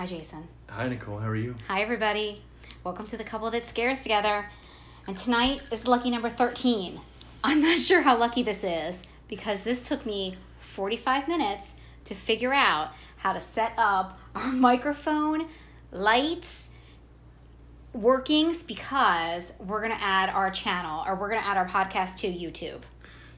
Hi, Jason. Hi, Nicole. How are you? Hi, everybody. Welcome to the couple that scares together. And tonight is lucky number 13. I'm not sure how lucky this is because this took me 45 minutes to figure out how to set up our microphone, lights, workings because we're going to add our channel or we're going to add our podcast to YouTube.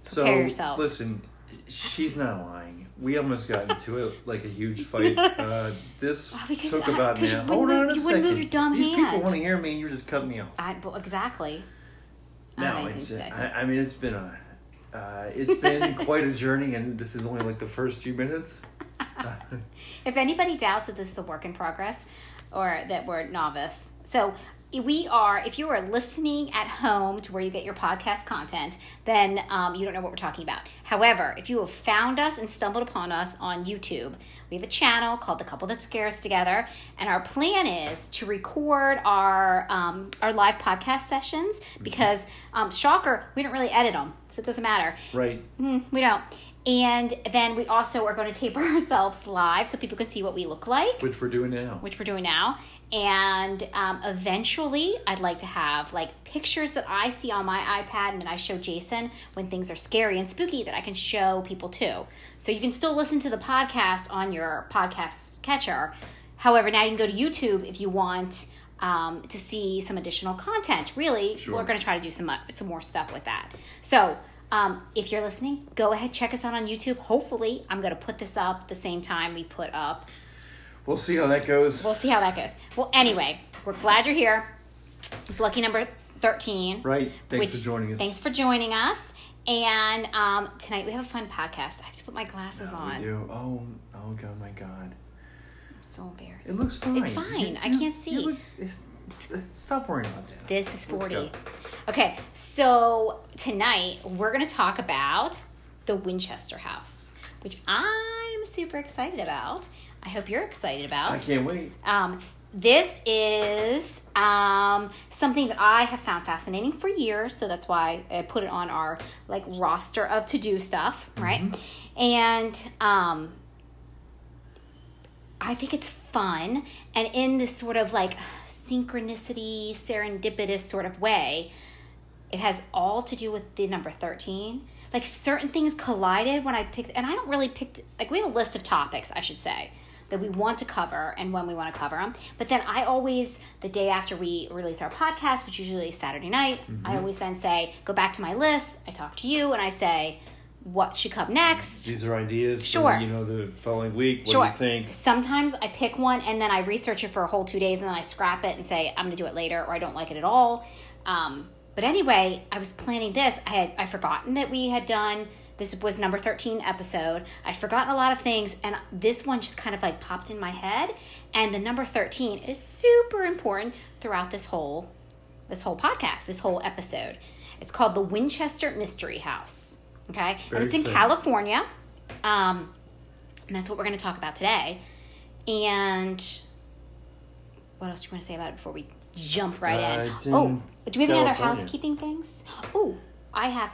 So, Prepare yourselves. listen, she's not lying. We almost got into it like a huge fight. Uh, this Oh, because took I- about now. you wouldn't Hold on move- a you second. move your dumb These people want to hear me, and you're just cutting me off. I, exactly. No, it's, say. I, I mean, it's been a, uh, it's been quite a journey, and this is only like the first few minutes. if anybody doubts that this is a work in progress or that we're novice, so we are, if you are listening at home to where you get your podcast content, then um, you don't know what we're talking about. However, if you have found us and stumbled upon us on YouTube, we have a channel called The Couple That Scares Together, and our plan is to record our um, our live podcast sessions because, um, shocker, we don't really edit them, so it doesn't matter. right. Mm, we don't. And then we also are going to tape ourselves live so people can see what we look like, Which we're doing now. which we're doing now. And um, eventually, I'd like to have like pictures that I see on my iPad and that I show Jason when things are scary and spooky that I can show people too. So you can still listen to the podcast on your podcast catcher. However, now you can go to YouTube if you want um, to see some additional content. Really, Sure. we're going to try to do some uh, some more stuff with that. So um, if you're listening, go ahead check us out on YouTube. Hopefully, I'm going to put this up the same time we put up We'll see how that goes. We'll see how that goes. Well, anyway, we're glad you're here. It's lucky number 13. right. Thanks which- for joining us. Thanks for joining us. And um, tonight we have a fun podcast. I have to put my glasses We on. do. Oh, oh God, my God. I'm so embarrassed. It looks fine. It's fine. I can't see. look- stop worrying about that. This is 40. Okay, so tonight we're going to talk about the Winchester House, which I'm super excited about. I hope you're excited about. I can't wait. Um, this is um, something that I have found fascinating for years, so that's why I put it on our like roster of to do stuff, right? And um, I think it's fun, and in this sort of like synchronicity, serendipitous sort of way, it has all to do with the number 13 like certain things collided when i picked and i don't really pick like we have a list of topics i should say that we want to cover and when we want to cover them but then i always the day after we release our podcast which usually is saturday night i always then say go back to my list i talk to you and i say what should come next These are ideas Sure. for, you know, the following week. What sure. do you think? Sometimes I pick one and then I research it for a whole two days and then I scrap it and say I'm going to do it later or I don't like it at all. Um, but anyway, I was planning this. I had I forgotten that we had done this was number 13 episode. I'd forgotten a lot of things and this one just kind of like popped in my head and the number 13 is super important throughout this whole this whole podcast, this whole episode. It's called the Winchester Mystery House. Okay? Very and it's in. California. Um, and that's what we're going to talk about today. And what else do you want to say about it before we jump right Uh, in? in oh, do we have any other housekeeping things? Oh, I have.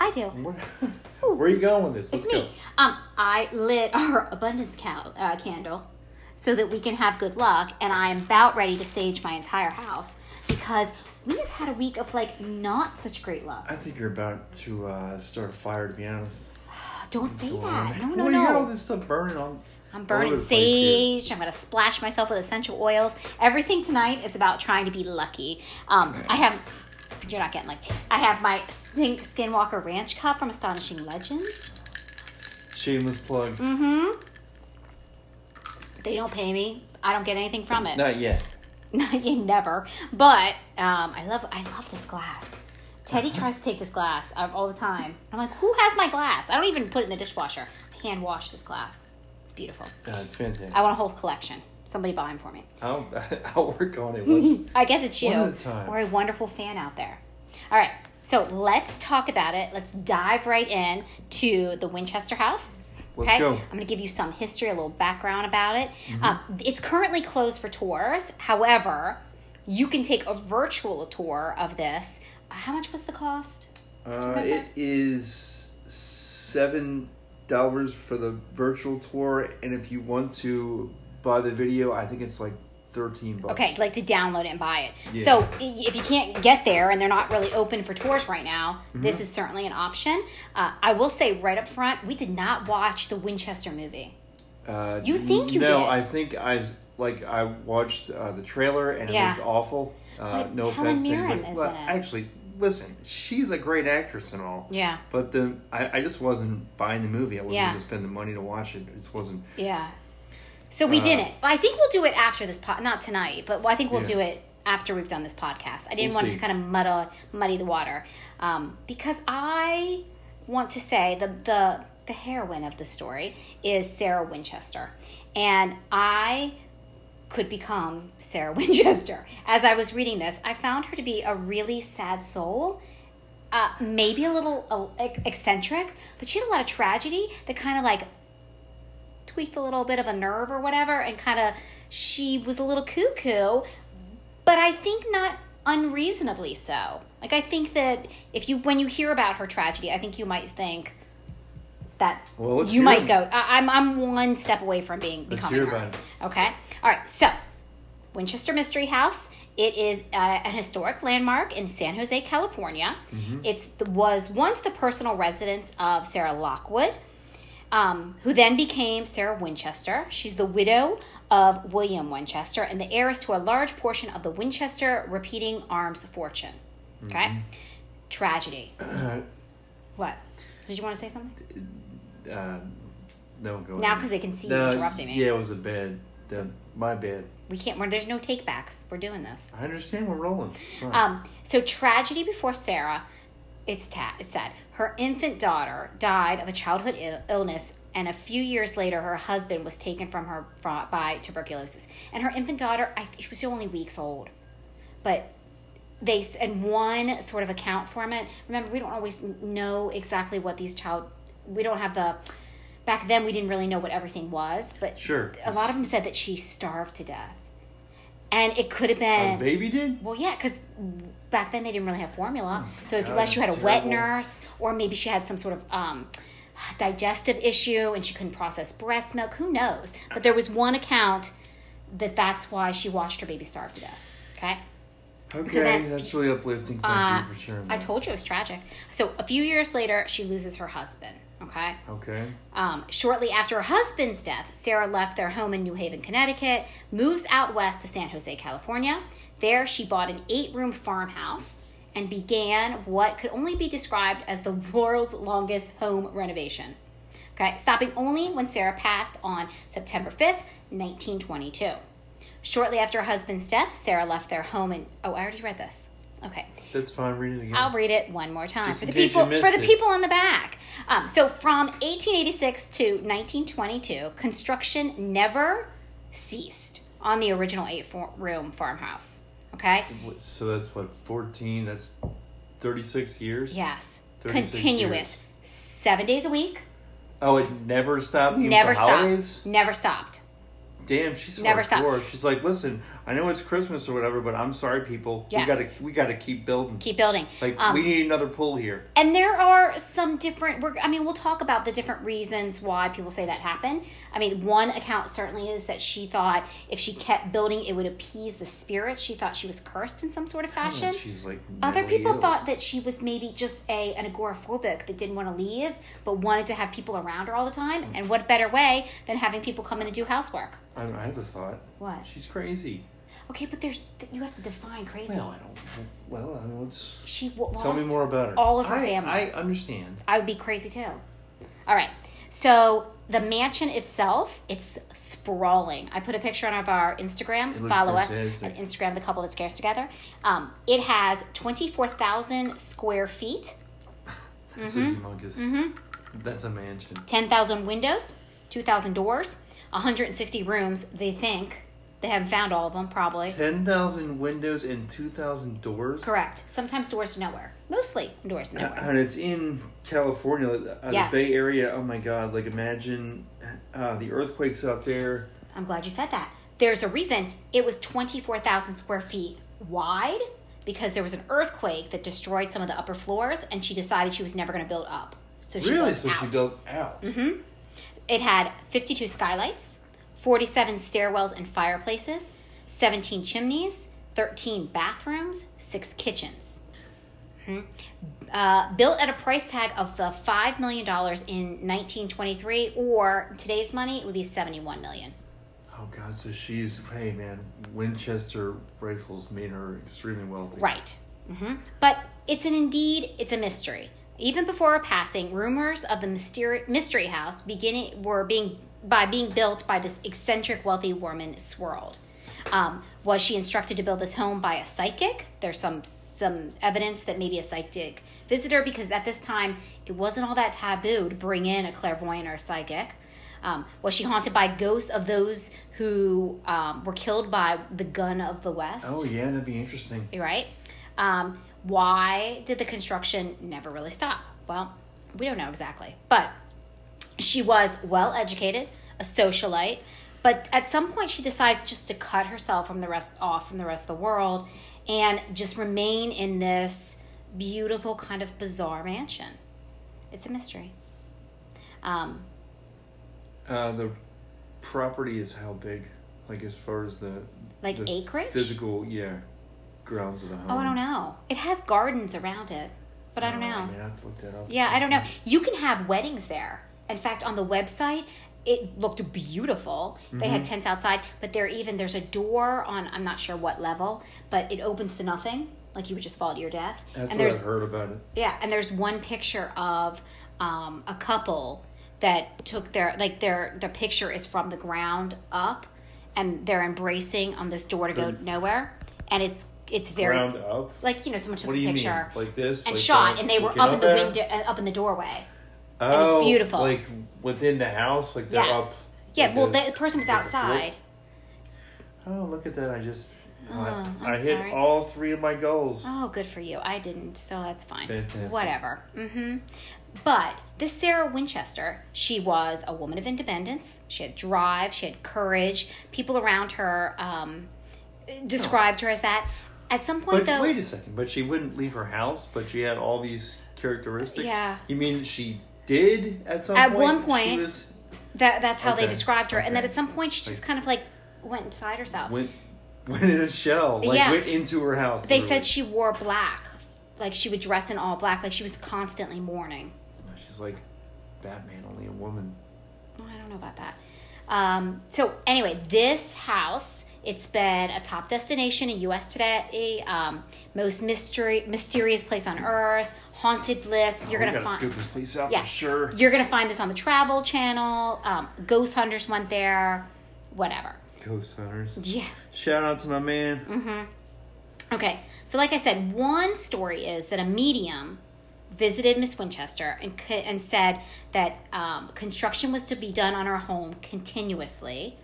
I do. What, where are you going with this? It's Let's me. Um, I lit our abundance uh, candle so that we can have good luck, and I am about ready to sage my entire house because we have had a week of like not such great luck. I think you're about to uh, start a fire, to be honest. Don't say Go that. on. No, no, Well, you got all this stuff burning on. I'm burning over the place here. sage. I'm going to splash myself with essential oils. Everything tonight is about trying to be lucky. Um, I have, you're not getting like, I have my Skin- Skinwalker Ranch cup from Astonishing Legends. Shameless plug. Mm-hmm. They don't pay me. I don't get anything from it. Not yet. Not you never. But um, I love I love this glass. Teddy tries to take this glass out all the time. I'm like, who has my glass? I don't even put it in the dishwasher. I hand wash this glass. It's beautiful. Uh, it's fantastic. I want a whole collection. Somebody buy them for me. I'll, I'll work on it. Let's, I guess it's you at a or a wonderful fan out there. All right, so let's talk about it. Let's dive right in to the Winchester House. Let's Okay, go. I'm going to give you some history, a little background about it. Mm-hmm. Um, it's currently closed for tours. However, you can take a virtual tour of this. How much was the cost? uh, it is seven dollars for the virtual tour, and if you want to buy the video. I think it's like thirteen bucks. Okay, like to download it and buy it. Yeah. So if you can't get there and they're not really open for tours right now, Mm-hmm. this is certainly an option. Uh, I will say right up front, we did not watch the Winchester movie. Uh, You think you no, did? No, I think I like I watched uh, the trailer and Yeah. it looked awful. Uh, no Helen offense to Mirren is Well, actually, listen, she's a great actress and all. Yeah, But the I, I just wasn't buying the movie. I wasn't Yeah. going to spend the money to watch it. It just wasn't. yeah. So we Uh, didn't. I think we'll do it after this pod, not tonight, but I think we'll Yeah. do it after we've done this podcast. I didn't We'll want it to kind of muddy muddy the water um, because I want to say the the the heroine of the story is Sarah Winchester, and I could become Sarah Winchester. As I was reading this, I found her to be a really sad soul. Uh, maybe a little uh, eccentric, but she had a lot of tragedy that kind of like tweaked a little bit of a nerve or whatever, and kind of she was a little cuckoo, but I think not unreasonably so. Like I think that if you when you hear about her tragedy, I think you might think that Well, you might it. go. I, I'm I'm one step away from being becoming her. Okay. All right. So, Winchester Mystery House. It is uh, an historic landmark in San Jose, California. Mm-hmm. It's the, was once the personal residence of Sarah Lockwood, um, who then became Sarah Winchester. She's the widow of William Winchester and the heiress to a large portion of the Winchester repeating arms fortune. Okay. Mm-hmm. Tragedy. What? Did you want to say something? Uh, no, go Now, because they can see you No, interrupting me. Yeah, it was a bad. The, my bad. We can't. We're, there's no takebacks. We're doing this. I understand we're rolling. Um, so tragedy before Sarah. It's, ta- it's sad. Her infant daughter died of a childhood Il- illness, and a few years later, her husband was taken from her by tuberculosis. And her infant daughter, I she was only weeks old, but they and one sort of account from it. Remember, we don't always know exactly what these child. We don't have the. Back then, we didn't really know what everything was, but Sure. a lot of them said that she starved to death, and it could have been. A baby did. Well, yeah, because back then they didn't really have formula. so if, God, unless you had a that's wet nurse, or maybe she had some sort of um, digestive issue and she couldn't process breast milk, who knows? But there was one account that that's why she watched her baby starve to death. Okay. Okay, then- that's really uplifting. Thank Uh, you for sharing. I told you it was tragic. So a few years later, she loses her husband. Okay. Okay. Um, shortly after her husband's death, Sarah left their home in New Haven, Connecticut, moves out west to San Jose, California. There, she bought an eight room farmhouse and began what could only be described as the world's longest home renovation. Okay, stopping only when Sarah passed on September 5th, 1922. Shortly after her husband's death, Sarah left their home in. Oh, I already read this. Okay. That's fine. Read it again. I'll read it one more time Just for the people for the it. people in the back. Um, so from 1886 to 1922, construction never ceased on the original eight-room farmhouse. Okay. So that's what fourteen. That's thirty-six years. Yes. 36 Continuous. Seven days a week. Oh, it never stopped. Never for holidays? stopped. Never stopped. Damn, she's Never hardcore. She's like, listen, I know it's Christmas or whatever, but I'm sorry, people. Yes. We gotta, we gotta keep building. Keep building. Like, Um, we need another pull here. And there are some different. We're, I mean, we'll talk about the different reasons why people say that happened. I mean, one account certainly is that she thought if she kept building, it would appease the spirit. She thought she was cursed in some sort of fashion. She's like. Other people ill. thought that she was maybe just a an agoraphobic that didn't want to leave, but wanted to have people around her all the time. And what better way than having people come in and do housework? I, I have a thought. What? She's crazy. Okay, but there's you have to define crazy. Well, I don't. Well, I mean, let's she w- lost tell me more about her. all of her I, family. I understand. I would be crazy too. All right. So the mansion itself, it's sprawling. I put a picture on of our Instagram. Follow us fantastic. at Instagram, the couple that scares together. Um, it has twenty four thousand square feet, That's Mm-hmm. a humongous. That's a mansion. ten thousand windows, two thousand doors, one hundred and sixty rooms. They think they haven't found all of them, probably. Ten thousand windows and two thousand doors. Correct. Sometimes doors to nowhere. Mostly doors to nowhere. And it's in California, uh, Yes. the Bay Area. Oh my God! Like imagine uh, the earthquakes out there. I'm glad you said that. There's a reason it was 24,000 square feet wide because there was an earthquake that destroyed some of the upper floors and she decided she was never going to build up. So she really? built So out. she built out. It had 52 skylights, 47 stairwells and fireplaces, 17 chimneys, 13 bathrooms, 6 kitchens. Mhm. Uh, built at a price tag of the $5 million in 1923, or today's money, it would be 71 million. Oh God, so she's hey man, Winchester rifles made her extremely wealthy. Right. hmm But it's an indeed, it's a mystery. Even before her passing, rumors of the mystery, mystery house beginning were being by being built by this eccentric wealthy woman swirled. Um, was she instructed to build this home by a psychic? There's some some evidence that maybe a psychic visitor, because at this time it wasn't all that taboo to bring in a clairvoyant or a psychic. Um, was she haunted by ghosts of those who um, were killed by the gun of the West? Oh yeah, that'd be interesting. right? Um, why did the construction never really stop? Well, we don't know exactly, but she was well educated, a socialite, but at some point she decides just to cut herself from the rest off from the rest of the world and just remain in this beautiful kind of bizarre mansion. It's a mystery. Um, Uh, the property is how big? Like as far as the like the acreage? physical, yeah, grounds of the home. Oh, I don't know. It has gardens around it, but I don't Oh, know. man, I have to look that up. Yeah, I don't know. You can have weddings there. In fact, on the website, it looked beautiful. They had Mhm. tents outside, but there even there's a door on I'm not sure what level, but it opens to nothing. Like you would just fall to your death. That's and what there's I heard about it. yeah, and there's one picture of um, a couple that took their like their the picture is from the ground up, and they're embracing on this door to go nowhere, and it's it's very Ground up. like you know someone took What do the you picture mean? Like this? and like shot, that? and they were Looking up in the window, uh, up in the doorway. Oh, it's beautiful. Like within the house, like they're Yes. up. Yeah, like well, a- the person was like a floor? outside. Oh, look at that! I just, Oh, I, I'm I hit sorry. all three of my goals. Oh, good for you. I didn't, so that's fine. Fantastic. Whatever. Mm hmm But this Sarah Winchester, she was a woman of independence. She had drive. She had courage. People around her um, described her as that. At some point, But though, wait a second. But she wouldn't leave her house. But she had all these characteristics. Yeah. You mean she did at some At point? one She point- was that that's how they described her. And then at some point, she just Like- kind of like went inside herself. went went in a shell. Like Yeah. went into her house. They literally. said she wore black, like she would dress in all black, like she was constantly mourning. she's like Batman, only a woman. I don't know about that. Um, so anyway, this house it's been a top destination in U.S. today. Um, most mystery mysterious place on earth, haunted bliss. You're gonna find. scoop this place out Yeah. for sure. You're gonna find this on the Travel Channel. Um, Ghost Hunters went there. Whatever. Ghost hunters. Yeah. Shout out to my man. Mm-hmm. Okay, so like I said, one story is that a medium visited Miss Winchester and and said that um, construction was to be done on her home continuously,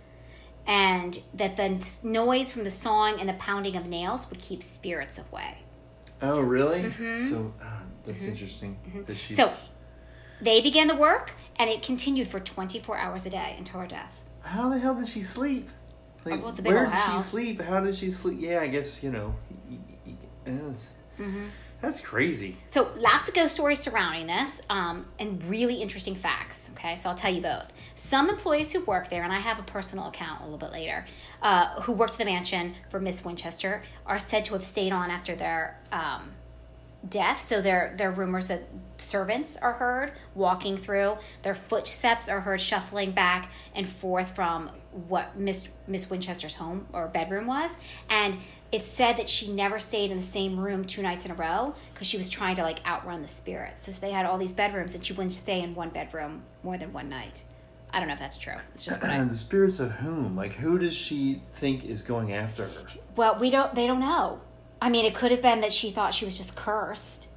and that the noise from the sawing and the pounding of nails would keep spirits away. Oh, really? Mhm. So ah, that's interesting. That she. So they began the work, and it continued for 24 hours a day until her death. how the hell did she sleep? Like, well, it's a big where did she sleep? How did she sleep? Yeah, I guess you know. Mm-hmm. That's crazy. So lots of ghost stories surrounding this, um, and really interesting facts. Okay, so I'll tell you both. Some employees who work there, and I have a personal account a little bit later, uh, who worked the mansion for Miss Winchester, are said to have stayed on after their um, death. So there, there are rumors that servants are heard walking through. Their footsteps are heard shuffling back and forth from what Miss Miss Winchester's home or bedroom was, and it's said that she never stayed in the same room two nights in a row because she was trying to like outrun the spirits. So they had all these bedrooms, and she wouldn't stay in one bedroom more than one night. I don't know if that's true. It's just what I. The spirits of whom? Like, who does she think is going after her? Well, we don't. They don't know. I mean, it could have been that she thought she was just cursed,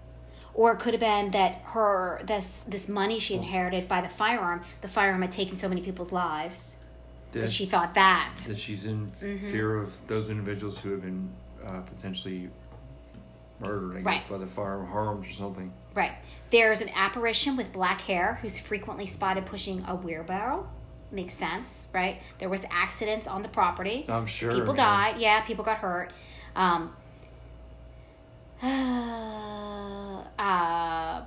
or it could have been that her this this money she inherited by the firearm. The firearm had taken so many people's lives that That, she thought that. that she's in Mm-hmm. fear of those individuals who have been uh, potentially murdered, I guess, Right. by the firearms or something. Right. There's an apparition with black hair who's frequently spotted pushing a wheelbarrow. Makes sense, right? There was accidents on the property. I'm sure. people yeah. died. Yeah, people got hurt. Um, uh,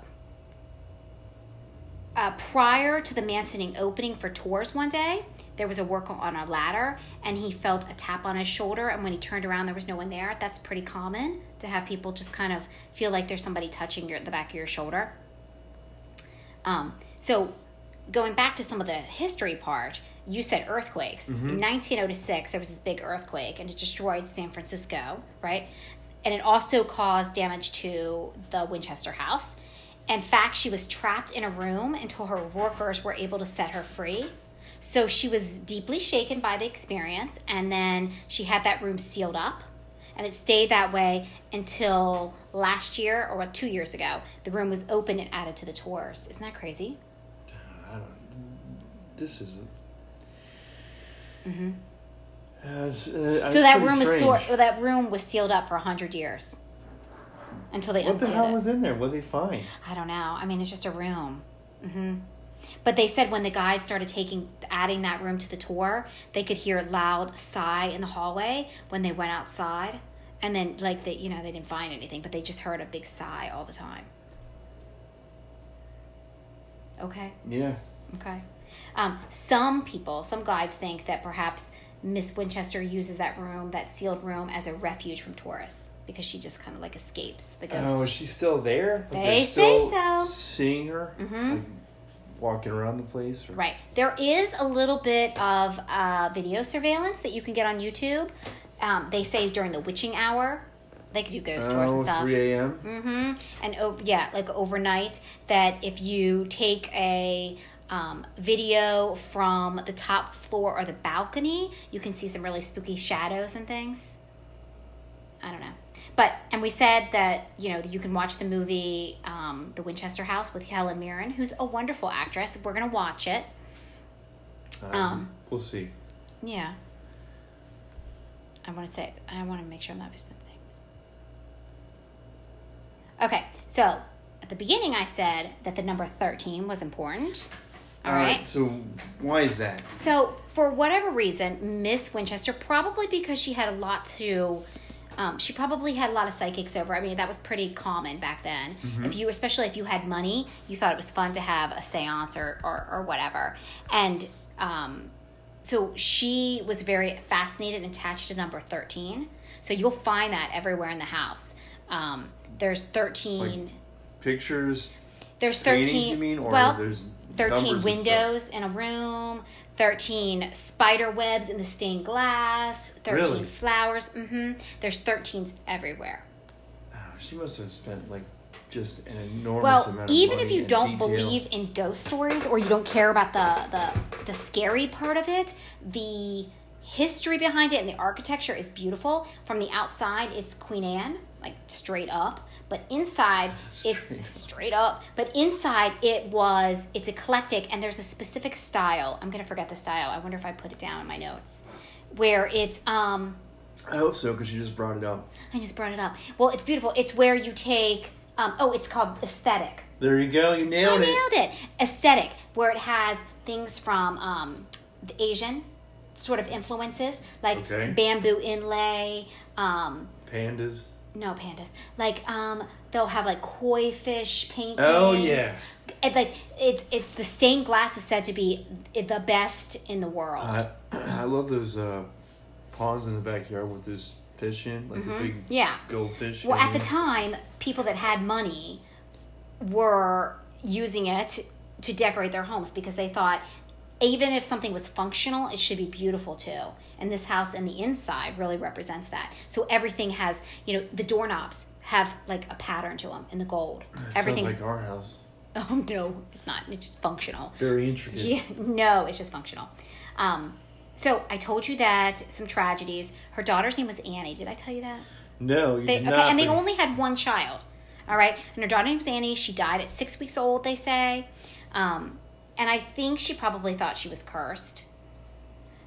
uh, prior to the Mansoning opening for tours one day, there was a worker on a ladder and he felt a tap on his shoulder. And when he turned around, there was no one there. That's pretty common to have people just kind of feel like there's somebody touching your, the back of your shoulder. Um, so, going back to some of the history part, you said earthquakes. In 1906, there was this big earthquake and it destroyed San Francisco, right? And it also caused damage to the Winchester house. In fact, she was trapped in a room until her workers were able to set her free. So she was deeply shaken by the experience, and then she had that room sealed up. And it stayed that way until last year or two years ago. The room was open and added to the tours. Isn't that crazy? I don't. This is. Mhm. Uh, it's, uh, So that room was sort, that room was sealed up for hundred years until they What the hell it. was in there? What did they find? I don't know. I mean, it's just a room. hmm But they said when the guide started taking adding that room to the tour, they could hear a loud sigh in the hallway when they went outside, and then like they, you know, they didn't find anything, but they just heard a big sigh all the time. Okay. Yeah. Okay. Um, some people, some guides think that perhaps Miss Winchester uses that room, that sealed room, as a refuge from tourists because she just kind of like escapes the ghost. Oh, is she still there? Like, They say so. Seeing her, Mhm. like, walking around the place. Or... Right. There is a little bit of uh, video surveillance that you can get on YouTube. Um, they say during the witching hour, they could do ghost tours and Oh, stuff. 3 a.m. Mm-hmm. And over, yeah, like overnight, that if you take a um, video from the top floor or the balcony, you can see some really spooky shadows and things. I don't know. But, and we said that, you know, you can watch the movie um, The Winchester House with Helen Mirren, who's a wonderful actress. We're going to watch it. Um, Um, we'll see. Yeah. I want to say, I want to make sure I'm not missing something. Okay, so at the beginning I said that the number 13 was important. All right. So why is that? So, for whatever reason, Miss Winchester, probably because she had a lot to, um, she probably had a lot of psychics over. I mean, that was pretty common back then. If you, especially if you had money, you thought it was fun to have a seance or, or, or whatever. And um, so she was very fascinated and attached to number 13. So, you'll find that everywhere in the house. Um, there's 13. Pictures, there's 13. paintings, you mean, or well, there's 13 numbers and stuff? windows in a room 13 spider webs in the stained glass 13 Really? flowers hmm there's 13s everywhere Oh, she must have spent like just an enormous well amount of even if you don't detail. believe in ghost stories or you don't care about the, the the scary part of it the history behind it and the architecture is beautiful from the outside it's queen anne like straight up but inside it's Straight up. but inside it was it's eclectic and there's a specific style i'm gonna forget the style i wonder if i put it down in my notes where it's um I hope so because you just brought it up. i just brought it up well it's beautiful it's where you take um, oh it's called aesthetic There you go. You I nailed it. nailed it. Aesthetic, where it has things from um, the Asian sort of influences, like Okay. bamboo inlay. Um, Pandas. No pandas. Like um, they'll have like koi fish paintings. Oh, yeah. It's like it's it's the stained glass is said to be the best in the world. I I love those uh, ponds in the backyard with those fish in, like the big Mm-hmm. yeah. goldfish. Well, at the time, people that had money were using it to decorate their homes because they thought even if something was functional, it should be beautiful too. And this house and the inside really represents that. So everything has, you know, the doorknobs have like a pattern to them in the gold. Sounds Everything's like our house. oh no, it's not. It's just functional. Very intricate. Yeah, no, it's just functional. Um, so I told you that some tragedies. Her daughter's name was Annie. Did I tell you that? No, you They, did okay, not. and they only had one child. All right, and her daughter name's Annie. She died at six weeks old. They say, um, and I think she probably thought she was cursed.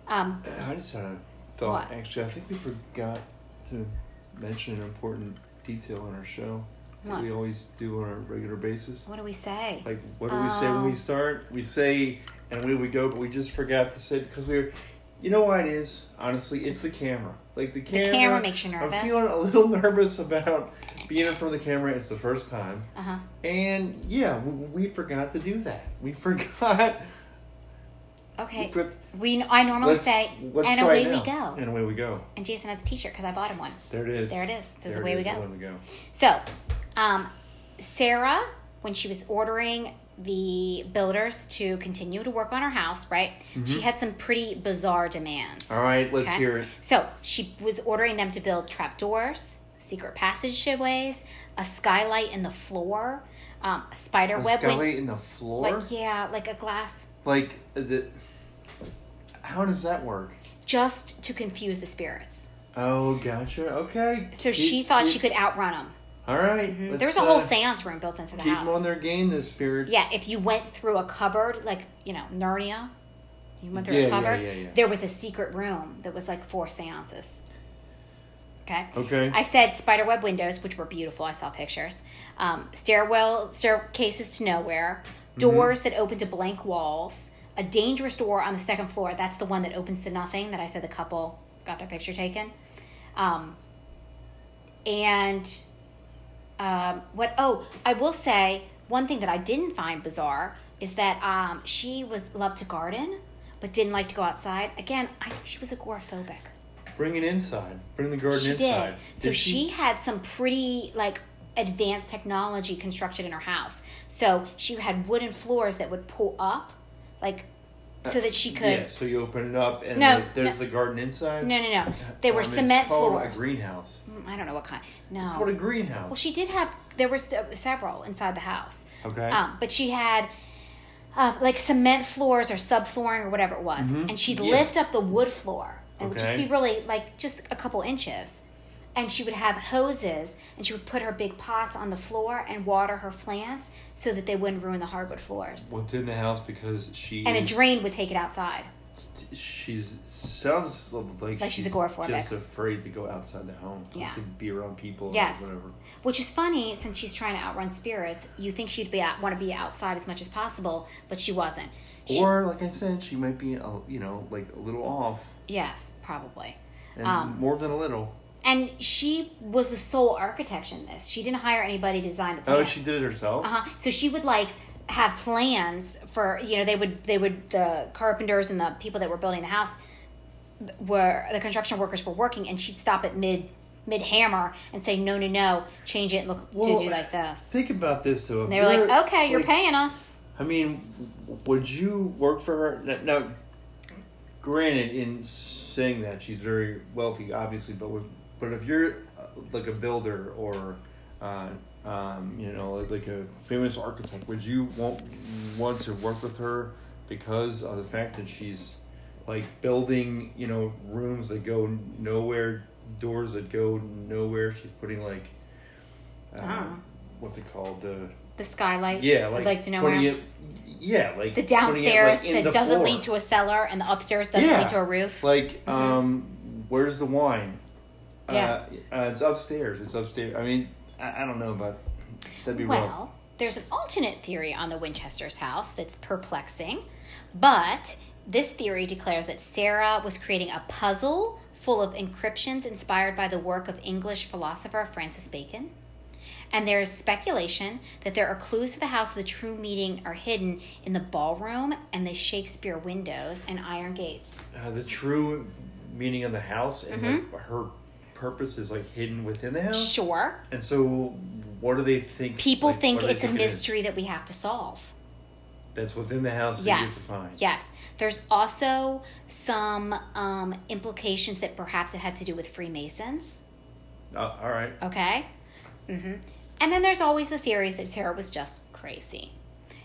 Um, I just had a thought. What? Actually, I think we forgot to mention an important detail on our show that What? we always do on a regular basis. what do we say? Like, what do we say when Oh. we start? We say, and away we go, but we just forgot to say because we're. You know why it is? Honestly, it's the camera. Like the camera. The camera makes you nervous. I'm feeling a little nervous about being in front of the camera. It's the first time, Uh huh. and yeah, we, we forgot to do that. We forgot. Okay. But We I normally let's- say, let's and away we go. And away we go. And Jason has a T-shirt because I bought him one. There it is. There it is. There away it we go. Away we go. So, um, Sarah, when she was ordering the builders to continue to work on her house, right? She had some pretty bizarre demands. Mm-hmm. All right, let's Okay? hear it. So she was ordering them to build trapdoors, secret passageways, a skylight in the floor, um, a spider A web. wing- skylight in the floor. like yeah, like a glass, Like the. How does that work? just to confuse the spirits. Oh, gotcha. Okay. So Keep- she thought keep- she could outrun them. All right. There let's, was a whole uh, seance room built into the Keep house. them on their game, the spirits. Yeah, if you went through a cupboard, like you know Narnia, you went through Yeah, a cupboard. yeah, yeah. There was a secret room that was like four seances. Okay. Okay. I said spiderweb windows, which were beautiful. I saw pictures. Um, stairwell staircases to nowhere. Mm-hmm. Doors that open to blank walls. A dangerous door on the second floor. That's the one that opens to nothing. That I said the couple got their picture taken. Um, and um, what? Oh, I will say one thing that I didn't find bizarre is that um, she was loved to garden, but didn't like to go outside. Again, I think she was agoraphobic. Bring it inside. Bring the garden She inside. did. So she had some pretty like advanced technology constructed in her house. So she had wooden floors that would pull up, like, so that she could. Yeah. So you open it up and No, like, there's no. the garden inside. No, no, no. They were Um, cement floors. A greenhouse. Mm, I don't know what kind. No. It's called a greenhouse. well, she did have. There were several inside the house. okay. Um, but she had uh, like cement floors or subflooring or whatever it was, Mhm. and she'd Yeah. lift up the wood floor it would just Okay. be really like just a couple inches. And she would have hoses, and she would put her big pots on the floor and water her plants so that they wouldn't ruin the hardwood floors. Within the house because she And a drain would take it outside. She's sounds like, Like she's agoraphobic. just afraid to go outside the home. Yeah. To be around people. Yes. Or whatever. Which is funny since she's trying to outrun spirits. You think she'd be out, want to be outside as much as possible, but she wasn't. She- Or like I said, she might be a, you know like a little off, yes, probably. and Um, more than a little. And she was the sole architect in this. She didn't hire anybody to design the Oh, she did it herself. Uh-huh. So she would like have plans for you know they would they would the carpenters and the people that were building the house were the construction workers were working and she'd stop at mid mid hammer and say no no no change it and look Well, to do like this. Think about this though. they were like okay you're like, paying us. I mean, would you work for her? Now, granted, in saying that, she's very wealthy, obviously, but with, but if you're uh, like a builder or, uh, um, you know, like, like a famous architect, would you want want to work with her because of the fact that she's like building, you know, rooms that go nowhere, doors that go nowhere. She's putting like, Oh. what's it called? The The skylight. yeah, like, like to know putting where it. Yeah, like the putting it, downstairs like, that doesn't floor. lead to a cellar and the upstairs doesn't Yeah. lead to a roof. Like, um, where's the wine? Mm-hmm. Yeah. Uh, uh, it's upstairs. It's upstairs. I mean, I, I don't know, but that'd be rough. Well, there's an alternate theory on the Winchester's house that's perplexing, but this theory declares that Sarah was creating a puzzle full of encryptions inspired by the work of English philosopher Francis Bacon. And there is speculation that there are clues to the house of the true meeting are hidden in the ballroom and the Shakespeare windows and iron gates. Uh, the true meaning of the house and Mm-hmm. like her purpose is like hidden within the house. Sure, And so, what do they think? people like, think what do they it's a think it is? mystery that we have to solve. that's within the house that you have to Yes. find. Yes. There's also some um, implications that perhaps it had to do with Freemasons. Uh, all right. Okay. Mm hmm And then there's always the theories that Sarah was just crazy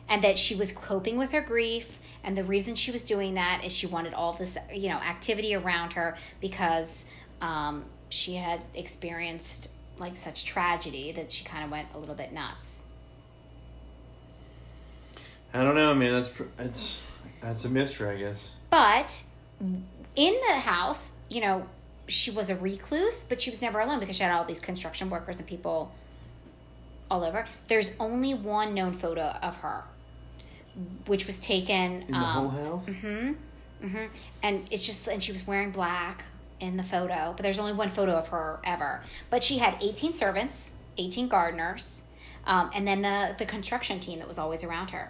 and that she was coping with her grief. And the reason she was doing that is she wanted all this, you know, activity around her because um, she had experienced like such tragedy that she kind of went a little bit nuts. I don't know, man. That's it's that's a mystery, I guess. But in the house, you know, she was a recluse, but she was never alone because she had all these construction workers and people all over. There's only one known photo of her, which was taken In the um, whole house. Mm-hmm. Mm-hmm. And it's just, and she was wearing black in the photo, but there's only one photo of her ever. But she had 18 servants 18 gardeners, um, and then the, the construction team that was always around her.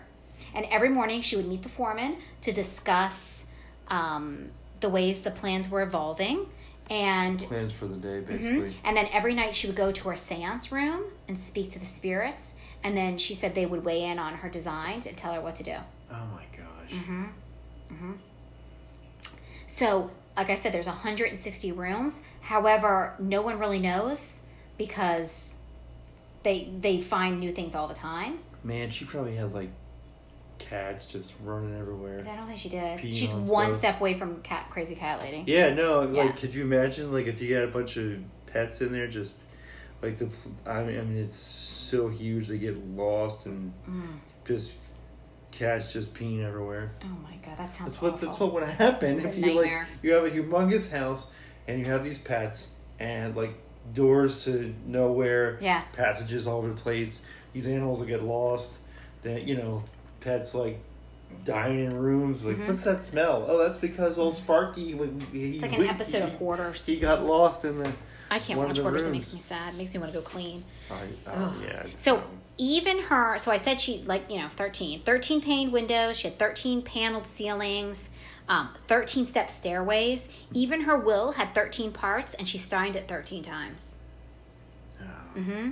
And every morning she would meet the foreman to discuss um, the ways the plans were evolving. And Plans for the day, Mhm. basically. And then every night she would go to her seance room and speak to the spirits. And then she said they would weigh in on her designs and tell her what to do. Oh my gosh. Mm-hmm. So, like I said, there's 160 rooms. However, no one really knows because they they find new things all the time. Man, she probably had like cats just running everywhere. I don't think she did. Peeing She's on one stuff. step away from cat crazy cat lady. Yeah, no, Yeah. like, could you imagine, like, if you had a bunch of pets in there, just like the, I mean, I mean, it's so huge, they get lost and Mm. just cats just peeing everywhere. Oh my god, that sounds That's what awful. that's what would happen It's if you like you have a humongous house and you have these pets and like doors to nowhere, Yeah. passages all over the place. These animals will get lost. Then you know, pets like dying in rooms. Like, Mhm. what's that smell? Oh, that's because old Sparky. He, It's like an he- episode of he- Hoarders. He got lost in the. I can't watch the Hoarders. It makes me sad. It makes me want to go clean. I, oh, yeah. So even her, so I said she like you know 13, 13 paned windows. She had 13 paneled ceilings, um, 13 step stairways. Even her will had 13 parts, and she signed it 13 times. oh, hmm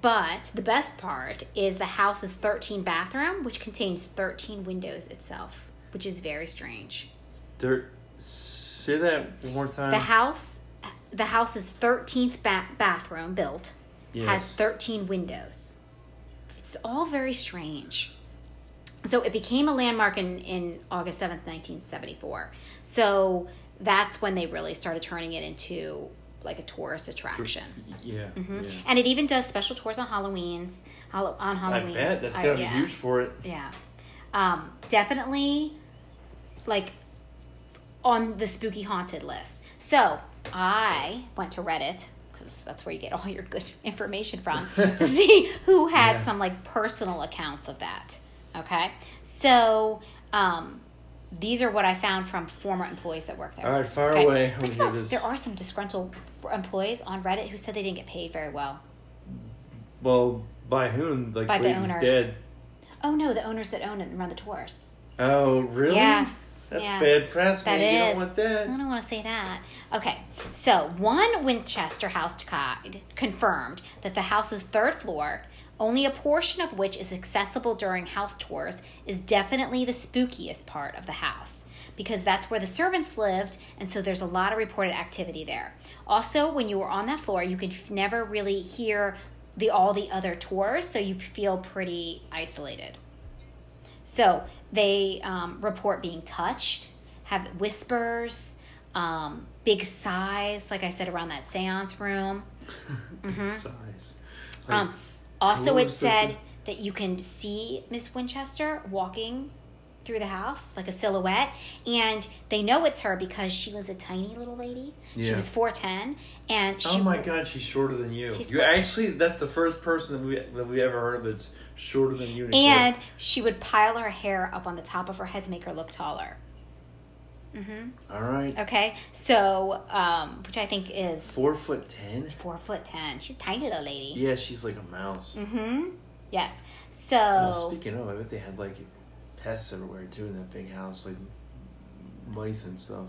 But the best part is the house's 13 bathroom, which contains 13 windows itself, which is very strange. there. Say that one more time. The house, the house's 13th ba- bathroom built Yes. has 13 windows. It's all very strange. So it became a landmark in, in August 7th, 1974. So that's when they really started turning it into like a tourist attraction. Yeah. hmm yeah. And it even does special tours on Halloween's Hallow- on I bet that's gotta be yeah. huge for it. Yeah. Um, definitely like on the spooky haunted list. So I went to Reddit because that's where you get all your good information from to see who had Yeah. some like personal accounts of that. Okay. So um, these are what I found from former employees that work there. All right, fire Okay. away. First of all, this. there are some disgruntled employees on Reddit who said they didn't get paid very well. Well, by whom? Like By the owners. dead. Oh no, the owners that own it and run the tours. Oh, really? Yeah. That's Yeah. bad press, That man. You don't want that. I don't want to say that. Okay, so one Winchester house guide confirmed that the house's third floor, only a portion of which is accessible during house tours, is definitely the spookiest part of the house because that's where the servants lived, and so there's a lot of reported activity there. Also, when you were on that floor, you can f- never really hear the all the other tours, so you feel pretty isolated. So they um, report being touched, have whispers, um, big sighs, like I said, around that seance room. Size. Um, also, it said that you can see Miss Winchester walking through the house like a silhouette, and they know it's her because she was a tiny little lady. She was four ten, and she oh my God, she's shorter than you. You actually, that's the first person that we that we ever heard of that's shorter than you. and court. she would pile her hair up on the top of her head to make her look taller. Mm-hmm. All right, Okay, so um, which I think is four foot ten. four foot ten. She's a tiny little lady. Yeah, she's like a mouse. Mm-hmm. Yes. So Well, speaking of, I bet they had like pests everywhere too in that big house, like mice and stuff.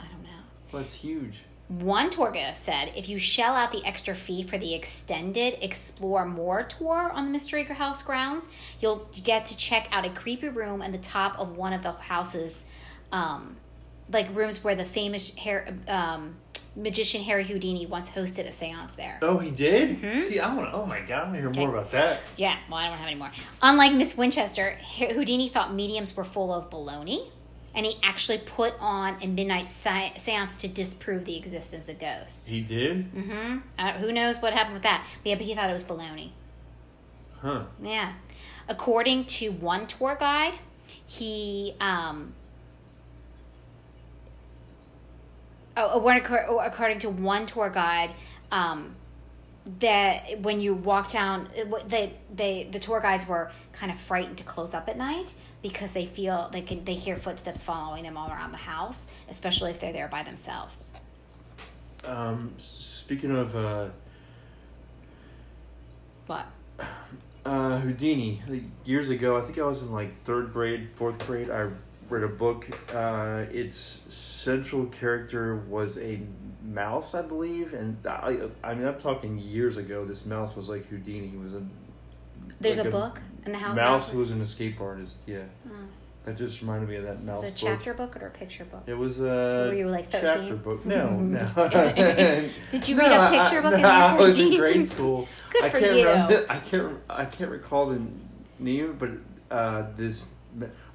I don't know. Well, it's huge. One tour guide said if you shell out the extra fee for the extended Explore More tour on the Mystery House grounds, you'll get to check out a creepy room in the top of one of the house's, um, like rooms where the famous hair, um, magician Harry Houdini once hosted a seance there. Oh, he did. See, I want. to Oh my God, I want to hear more about that. Yeah, well, I don't have any more. Unlike Miss Winchester, Houdini thought mediums were full of baloney, and he actually put on a midnight si- seance to disprove the existence of ghosts. He did. Mm-hmm. Uh, who knows what happened with that? But yeah, but he thought it was baloney. Huh. Yeah. According to one tour guide, he um. Oh, one oh, according to one tour guide, um, that when you walk down, they they the tour guides were kind of frightened to close up at night because they feel they can they hear footsteps following them all around the house, especially if they're there by themselves. Um, speaking of uh, What? Uh, Houdini. Like, years ago, I think I was in like third grade, fourth grade. I read a book. Uh, its central character was a mouse, I believe, and I, I mean, I'm talking years ago. This mouse was like Houdini. He was a There's like a book in the house. mouse who was an escape artist. Yeah, Oh. that just reminded me of that mouse Was it a book. chapter book or a picture book? It was a Were you, like, 13? chapter book. No, no. Did you read No, a picture I, book no, I was in grade school. Good I for can't you. Remember, I can't. I can't recall the name, but uh, this.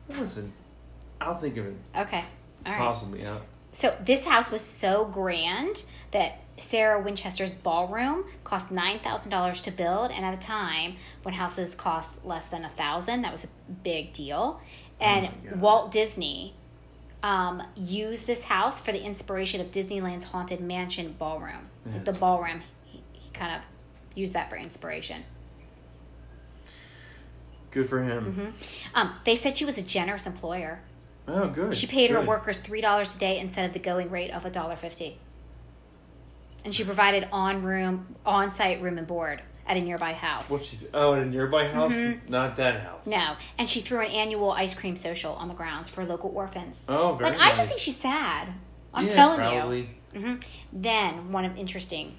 Listen, I'll think of it Okay. All right. possibly. Yeah. So this house was so grand that Sarah Winchester's ballroom cost nine thousand dollars to build, and at a time when houses cost less than a thousand, that was a big deal. And Oh. Walt Disney um, used this house for the inspiration of Disneyland's haunted mansion ballroom. Like the ballroom, he, he kind of used that for inspiration. Good for him. hmm Um, they said she was a generous employer. Oh, good. She paid her workers three dollars a day instead of the going rate of a dollar fifty. And she provided on room on site room and board at a nearby house. What she's oh, at a nearby house, Mhm. not that house. no, and she threw an annual ice cream social on the grounds for local orphans. Oh, very like I just think she's sad. I'm Yeah, telling probably. you. hmm Then one of interesting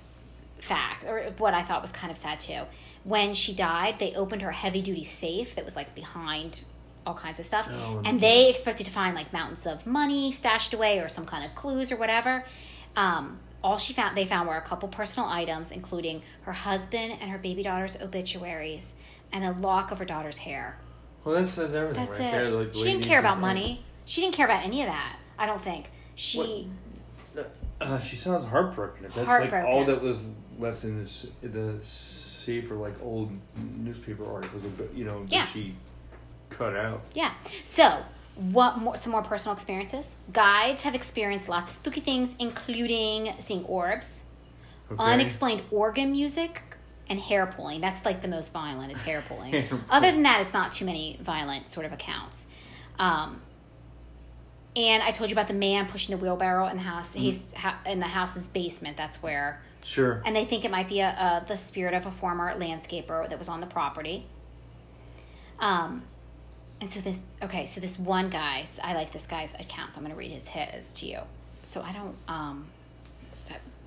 fact, or what I thought was kind of sad too, when she died, they opened her heavy duty safe that was like behind all kinds of stuff, Oh, and they expected to find like mountains of money stashed away or some kind of clues or whatever. Um, all she found, they found were a couple personal items, including her husband and her baby daughter's obituaries and a lock of her daughter's hair. Well, that says everything That's right it. there. Like, she didn't care about money. She didn't care about any of that. I don't think she. Uh, she sounds heartbroken. That's Heartbroken. like all that was left in this the safe or like old newspaper articles, you know, Yeah. she cut out. Yeah. So, what more? Some more personal experiences. Guides have experienced lots of spooky things, including seeing orbs, Okay. unexplained organ music, and hair pulling. That's like the most violent is hair pulling. Hair pulling. Other than that, it's not too many violent sort of accounts. Um, and I told you about the man pushing the wheelbarrow in the house. He's ha- in the house's basement. That's where Sure. and they think it might be a, a the spirit of a former landscaper that was on the property. Um, and so this okay, so this one guy, I like this guy's account, so I'm going to read his his to you. So I don't um,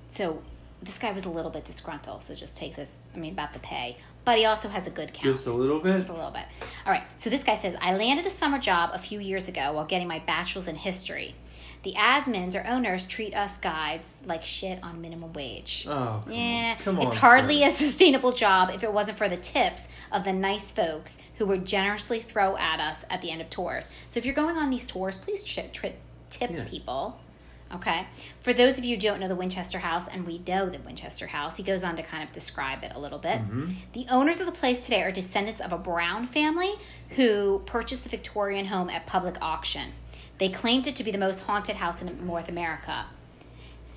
so this guy was a little bit disgruntled. So just take this. I mean about the pay, but he also has a good count. Just a little bit. Just a little bit. All right. So this guy says, I landed a summer job a few years ago while getting my bachelor's in history. The admins or owners treat us guides like shit on minimum wage. Oh, come yeah, on. Come on. it's hardly sir. a sustainable job if it wasn't for the tips of the nice folks who would generously throw at us at the end of tours. So if you're going on these tours, please tri- tri- tip Yeah. people. Okay. For those of you who don't know the Winchester House, and we know the Winchester House, he goes on to kind of describe it a little bit. Mm-hmm. The owners of the place today are descendants of a Brown family who purchased the Victorian home at public auction. They claimed it to be the most haunted house in North America.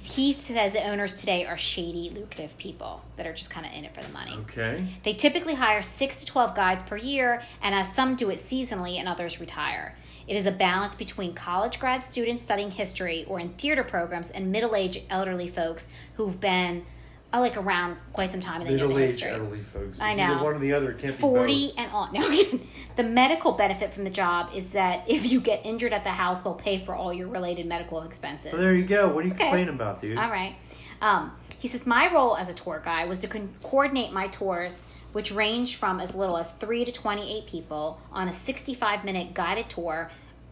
Heath says the owners today are shady, lucrative people that are just kind of in it for the money. Okay. They typically hire 6 to 12 guides per year, and as some do it seasonally and others retire. It is a balance between college grad students studying history or in theater programs and middle aged elderly folks who've been uh, like around quite some time in the Middle-aged history. elderly folks. It's I know. one or the other. It can't be 40 and on. No, the medical benefit from the job is that if you get injured at the house, they'll pay for all your related medical expenses. Well, there you go. What are you Okay. complaining about, dude? All right. Um, he says, My role as a tour guide was to con- coordinate my tours, which ranged from as little as 3 to 28 people on a 65 minute guided tour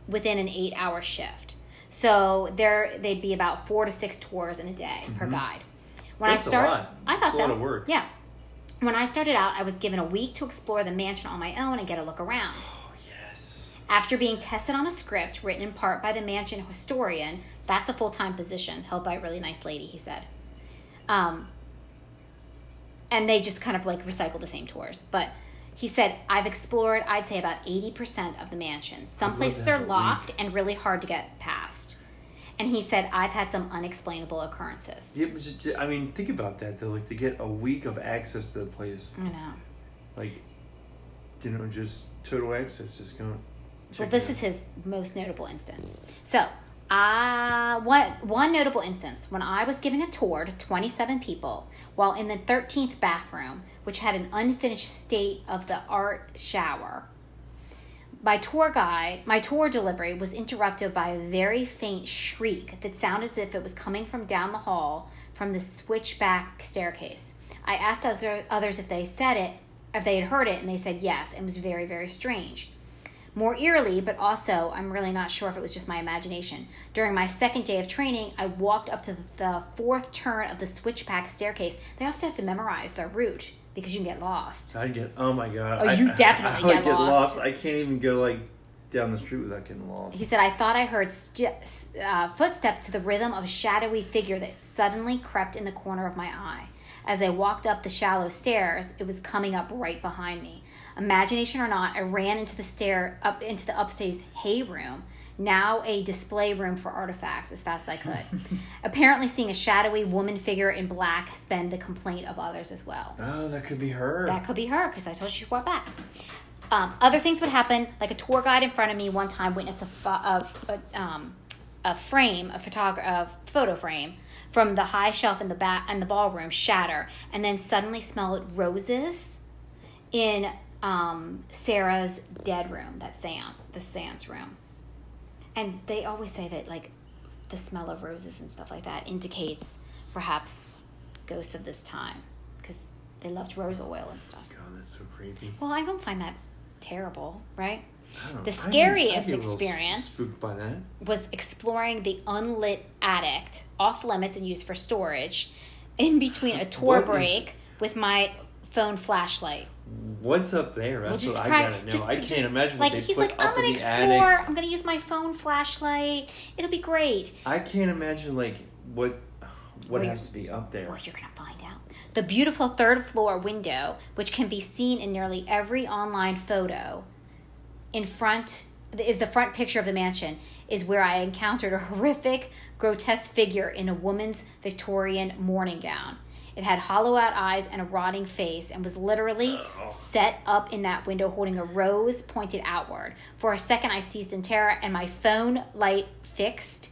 within an eight hour shift. So there, they'd be about four to six tours in a day per guide. When. That's I a start, lot. I thought so. lot of work. Yeah. When I started out, I was given a week to explore the mansion on my own and get a look around. Oh yes. After being tested on a script written in part by the mansion historian, that's a full time position held by a really nice lady, he said. Um, and they just kind of like recycle the same tours. But he said, I've explored, I'd say, about 80% of the mansion. Some places are locked and really hard to get past. And he said, I've had some unexplainable occurrences. Yeah, but just, I mean, think about that though. Like to get a week of access to the place, I know. like, you know, just total access, just going. Well, this is his most notable instance. So, Uh, what one notable instance when I was giving a tour to 27 people while in the 13th bathroom, which had an unfinished state of the art shower. My tour guide, my tour delivery was interrupted by a very faint shriek that sounded as if it was coming from down the hall from the switchback staircase. I asked other, others if they said it, if they had heard it, and they said yes. It was very, very strange more eerily, but also I'm really not sure if it was just my imagination. During my second day of training, I walked up to the fourth turn of the switchback staircase. They often have to memorize their route because you can get lost. I get. Oh my god. Oh, I- you definitely I, would get get lost. I can't even go like down the street without getting lost. He said, I thought I heard st- uh, footsteps to the rhythm of a shadowy figure that suddenly crept in the corner of my eye. As I walked up the shallow stairs, it was coming up right behind me. Imagination or not, I ran into the stair up into the upstairs hay room, now a display room for artifacts, as fast as I could. Apparently, seeing a shadowy woman figure in black has been the complaint of others as well. Oh, that could be her. That could be her because I told you she walked back. Um, other things would happen, like a tour guide in front of me one time witnessed a, pho- a, a, um, a frame, a, photog- a photo frame from the high shelf in the back in the ballroom shatter, and then suddenly smell roses in um, Sarah's dead room, that seance, the seance room. And they always say that like the smell of roses and stuff like that indicates perhaps ghosts of this time because they loved rose oil and stuff. God, that's so creepy. Well, I don't find that terrible, right? The scariest I'd be a little experience- by that. Was exploring the unlit attic, off limits and used for storage, in between a tour What is- break with my phone flashlight. What's up there? That's Well, what I gotta know. just- I can't just- imagine Like what they he's put like, up I'm gonna in the explore. attic. I'm gonna use my phone flashlight. It'll be great. I can't imagine like what what Wait. has to be up there. Well, you're gonna find out. The beautiful third floor window, which can be seen in nearly every online photo, in front is the front picture of the mansion, is where I encountered a horrific, grotesque figure in a woman's Victorian morning gown. It had hollow out eyes and a rotting face and was literally Oh. set up in that window holding a rose pointed outward. For a second, I seized in terror and my phone light fixed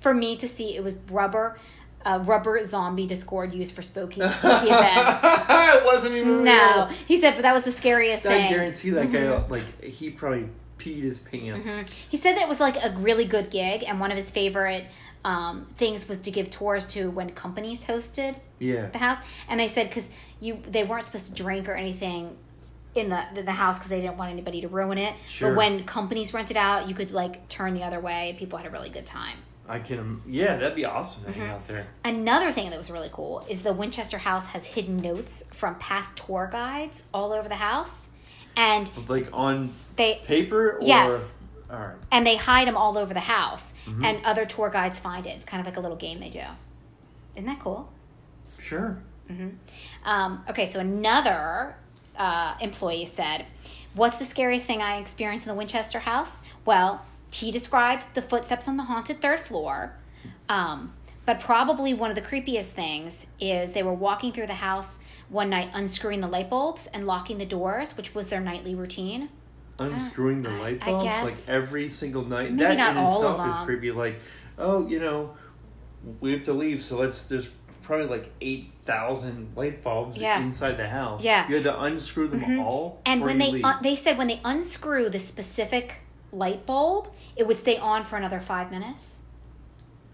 for me to see it was rubber, uh, rubber zombie Discord used for spooky, spooky events. it wasn't even No, real. he said, but that was the scariest I thing. Mm-hmm. guarantee that guy like he probably peed his pants. He said that it was like a really good gig, and one of his favorite um, things was to give tours to when companies hosted Yeah. the house, and they said because you they weren't supposed to drink or anything in the the, the house because they didn't want anybody to ruin it. Sure. But when companies rented out, you could like turn the other way, and people had a really good time. I can. Yeah, that'd be awesome to Mm-hmm. hang out there. Another thing that was really cool is the Winchester House has hidden notes from past tour guides all over the house, and Like on they paper or Yes. all right. and they hide them all over the house, Mm-hmm. and other tour guides find it. It's kind of like a little game they do. Isn't that cool? Sure. Um, okay, so another uh, employee said, What's the scariest thing I experienced in the Winchester house? Well, he describes the footsteps on the haunted third floor. Um, but probably one of the creepiest things is they were walking through the house one night, unscrewing the light bulbs and locking the doors, which was their nightly routine. Unscrewing the light bulbs like every single night. Maybe that not in all of itself is creepy. Like, oh, you know, we have to leave, so let's. There's probably like eight thousand light bulbs Yeah. inside the house. Yeah. Mm-hmm. You had to unscrew them all. And when they uh, they said when they unscrew the specific light bulb, it would stay on for another five minutes.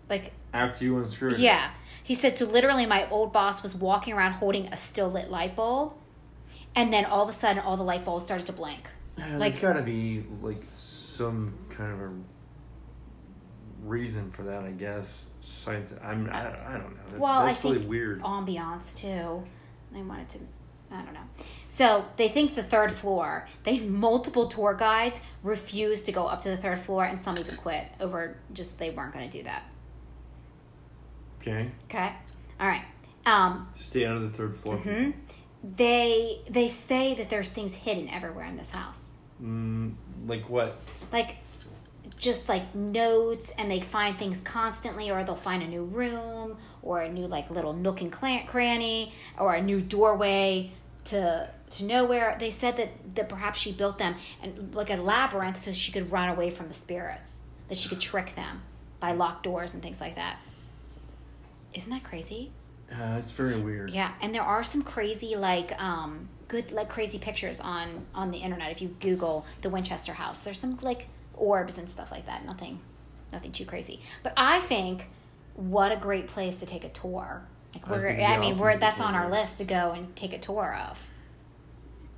Like after you unscrew it. Yeah. He said, so literally, my old boss was walking around holding a still lit light bulb, and then all of a sudden, all the light bulbs started to blink. Like- there's got to be like some kind of a reason for that, I guess. Science. I'm. I, I don't know. That- Well, that's I really think weird. ambiance too. They wanted to, I don't know. So they think the third floor. They multiple tour guides refused to go up to the third floor, and some even quit over just they weren't going to do that. Okay. Okay, all right. Um, Stay under the third floor. mhm. They they say that there's things hidden everywhere in this house. Mm, like what? like just like notes and they find things constantly or they'll find a new room or a new like little nook and cranny or a new doorway to to nowhere they said that that perhaps she built them and like a labyrinth so she could run away from the spirits that she could trick them by locked doors and things like that. Isn't that crazy? Uh, it's very weird. Yeah, and there are some crazy like um good like crazy pictures on on the internet if you Google the Winchester House. There's some like orbs and stuff like that. Nothing, nothing too crazy. But I think what a great place to take a tour. Like I we're, it'd I, mean, awesome we're that's on our list to go and take a tour of.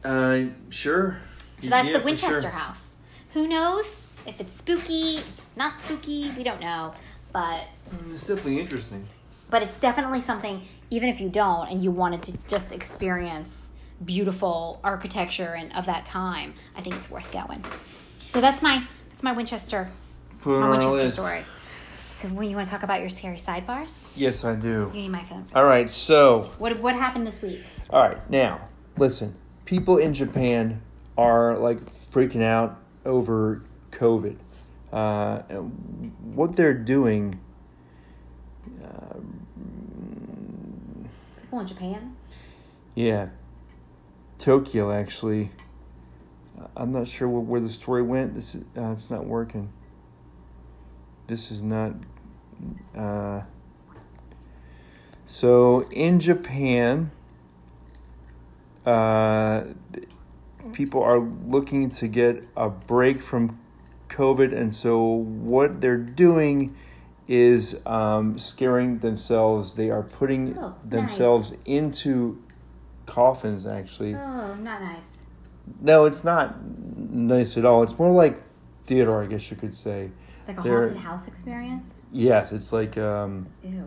Uh, sure. So that's Yeah, the Winchester sure. House. Who knows if it's spooky? If it's not spooky. We don't know, but It's definitely interesting. but it's definitely something even if you don't and you wanted to just experience beautiful architecture and of that time i think it's worth going so that's my my winchester my winchester story so when you want to talk about your scary sidebars Yes, I do. you need my phone for All right, so what what happened this week All right, now listen. People in Japan are like freaking out over COVID. Uh, and what they're doing, people in japan yeah, Tokyo actually. I'm not sure where, the story went. This is, uh, it's not working. This is not. Uh, so in Japan, uh, people are looking to get a break from COVID, and so what they're doing is um, scaring themselves. They are putting Oh, nice. themselves into coffins. Actually, oh not nice no, it's not nice at all. It's more like theater, I guess you could say. like a They're- haunted house experience Yes, it's like um, ew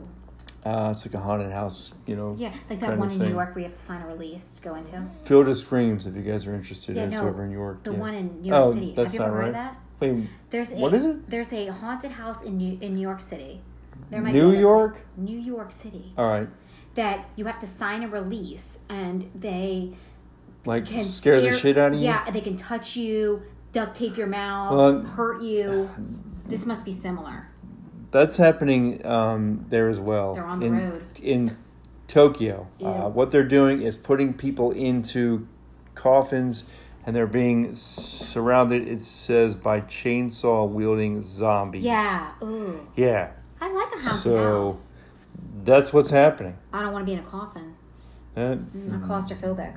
uh, it's like a haunted house. You know, yeah like that one in new york where you have to sign a release to go into Field of Screams. If you guys are interested, Yeah, no, over in New York. the yeah. one in new york Oh, city that's have you ever not heard of right. that Wait, There's a, What is it? There's a haunted house in New in New York City. There might New be a- York. New York City. All right, That you have to sign a release, and they like can scare, the shit out of you. Yeah, and they can touch you, duct tape your mouth, Well, hurt you. This must be similar. That's happening um, there as well. They're on the in, road. in Tokyo. Uh, what they're doing is putting people into coffins, and they're being surrounded. It says by chainsaw wielding zombies. Yeah. Ooh. Yeah, I like a haunted So- house. that's what's happening. I don't want to be in a coffin. Uh, I'm claustrophobic.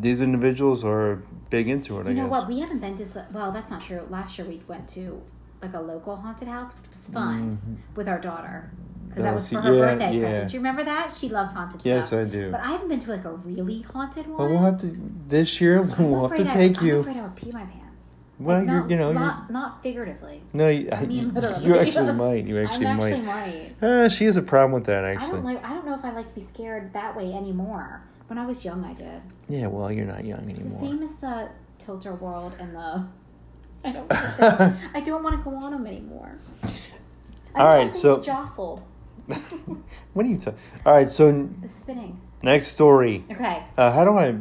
These individuals are big into it. I You know guess. what? We haven't been to. Well, that's not true. Last year we went to like a local haunted house, which was fun with our daughter because that Oh, was for her yeah, birthday yeah. present. Do you remember that? She loves haunted Yes, stuff. I do. But I haven't been to like a really haunted one. But we'll have to this year. I'm We'll have to take I- take I'm you. afraid I would pee my pants. Well, Like, not, you know, not not figuratively. no, you, I mean, literally. you actually might. You actually actually might. might. Uh, she has a problem with that, I actually. don't like. I don't know if I like to be scared that way anymore. When I was young, I did. Yeah, well, you're not young It's the same as the Tilt-A-Whirl and the. I don't. Want to, I don't want to go on them anymore. I All think right, things so- jostled. what are you talking? All right, so n- The spinning. next story. Okay, Uh, how do I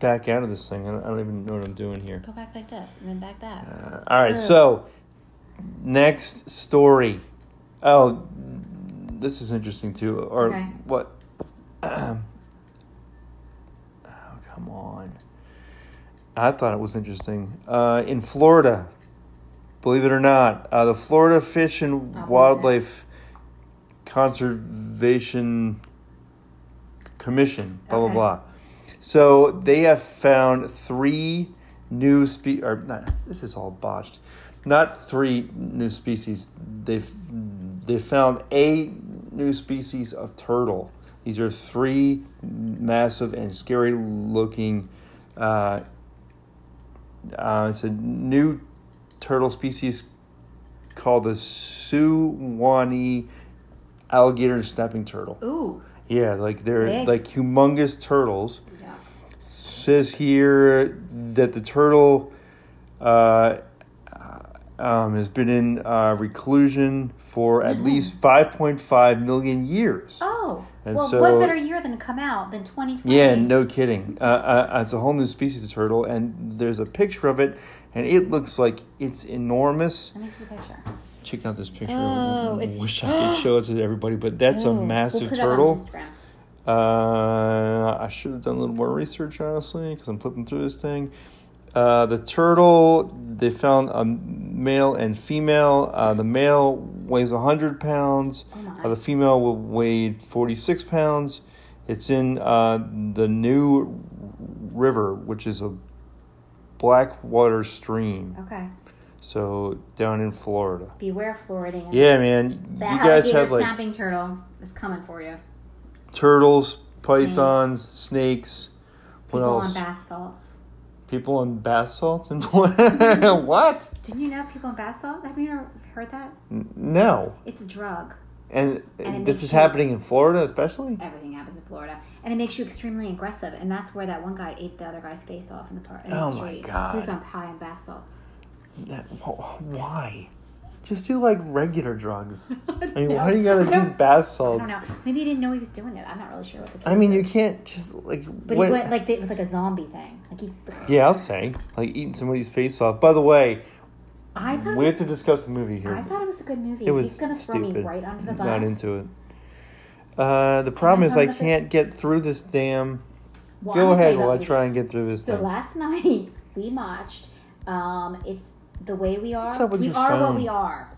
back out of this thing? I don't, I don't even know what I'm doing here. go back like this and then back that. Uh, all right, Ugh. so next story. Oh, this is interesting too. Or Okay. what? oh, come on. I thought it was interesting. Uh, in Florida, believe it or not, uh, the Florida Fish and it. Wildlife Conservation Commission, blah Okay. blah blah. So they have found three new spe or not. This is all botched. Not three new species. They've they found a new species of turtle. These are three massive and scary looking. Uh, uh, it's a new turtle species called the Suwannee alligator snapping turtle. Ooh. Yeah, like they're Big. like humongous turtles. Yeah. Says here that the turtle uh, um, has been in uh, reclusion for at least 5.5 million years. Oh. And well, so- what better year than to come out than 2020? Yeah, no kidding. Uh, uh, it's a whole new species of turtle, and there's a picture of it, and it looks like it's enormous. Let me see the picture. Check out this picture. Oh, I it's- wish I could show it to everybody, but that's a Ooh. massive we'll put turtle. It on Instagram. Uh, I should have done a little more research, honestly, because I'm flipping through this thing. Uh, the turtle, they found a male and female. Uh, the male weighs 100 pounds. Oh. Uh, the female will weigh 46 pounds. It's in uh, the New River, which is a black water stream. Okay. So down in Florida. Beware Floridians. Yeah, man. The you guys have like snapping turtle is coming for you. turtles, pythons, snakes. What People else? on bath salts. People on bath salts and what? Didn't you know people on bath salt? Have you ever heard that? N- No. It's a drug. And, And this is you- happening in Florida, especially. Everything happens in Florida, and it makes you extremely aggressive. And that's where that one guy ate the other guy's face off in the park. In Oh the my street. God. Who's on high on bath salts? That, wh- why? Just do like regular drugs. I mean, No, why do you gotta do bath I salts? don't know. Maybe he didn't know he was doing it. I'm not really sure what the. Case I mean, you can't just like. But what- he went like it was like a zombie thing. Like he. yeah, I'll say like eating somebody's face off. By the way, I thought. we have to discuss the movie here. I thought it was a good movie. it was He's gonna throw stupid. me right under the bus. Not into it. Uh, the problem is I can't get through this damn. Well, Go I'm gonna tell ahead while I try and get through this So thing. last night we watched. Um, it's the way we are. What's up with we your are what we are.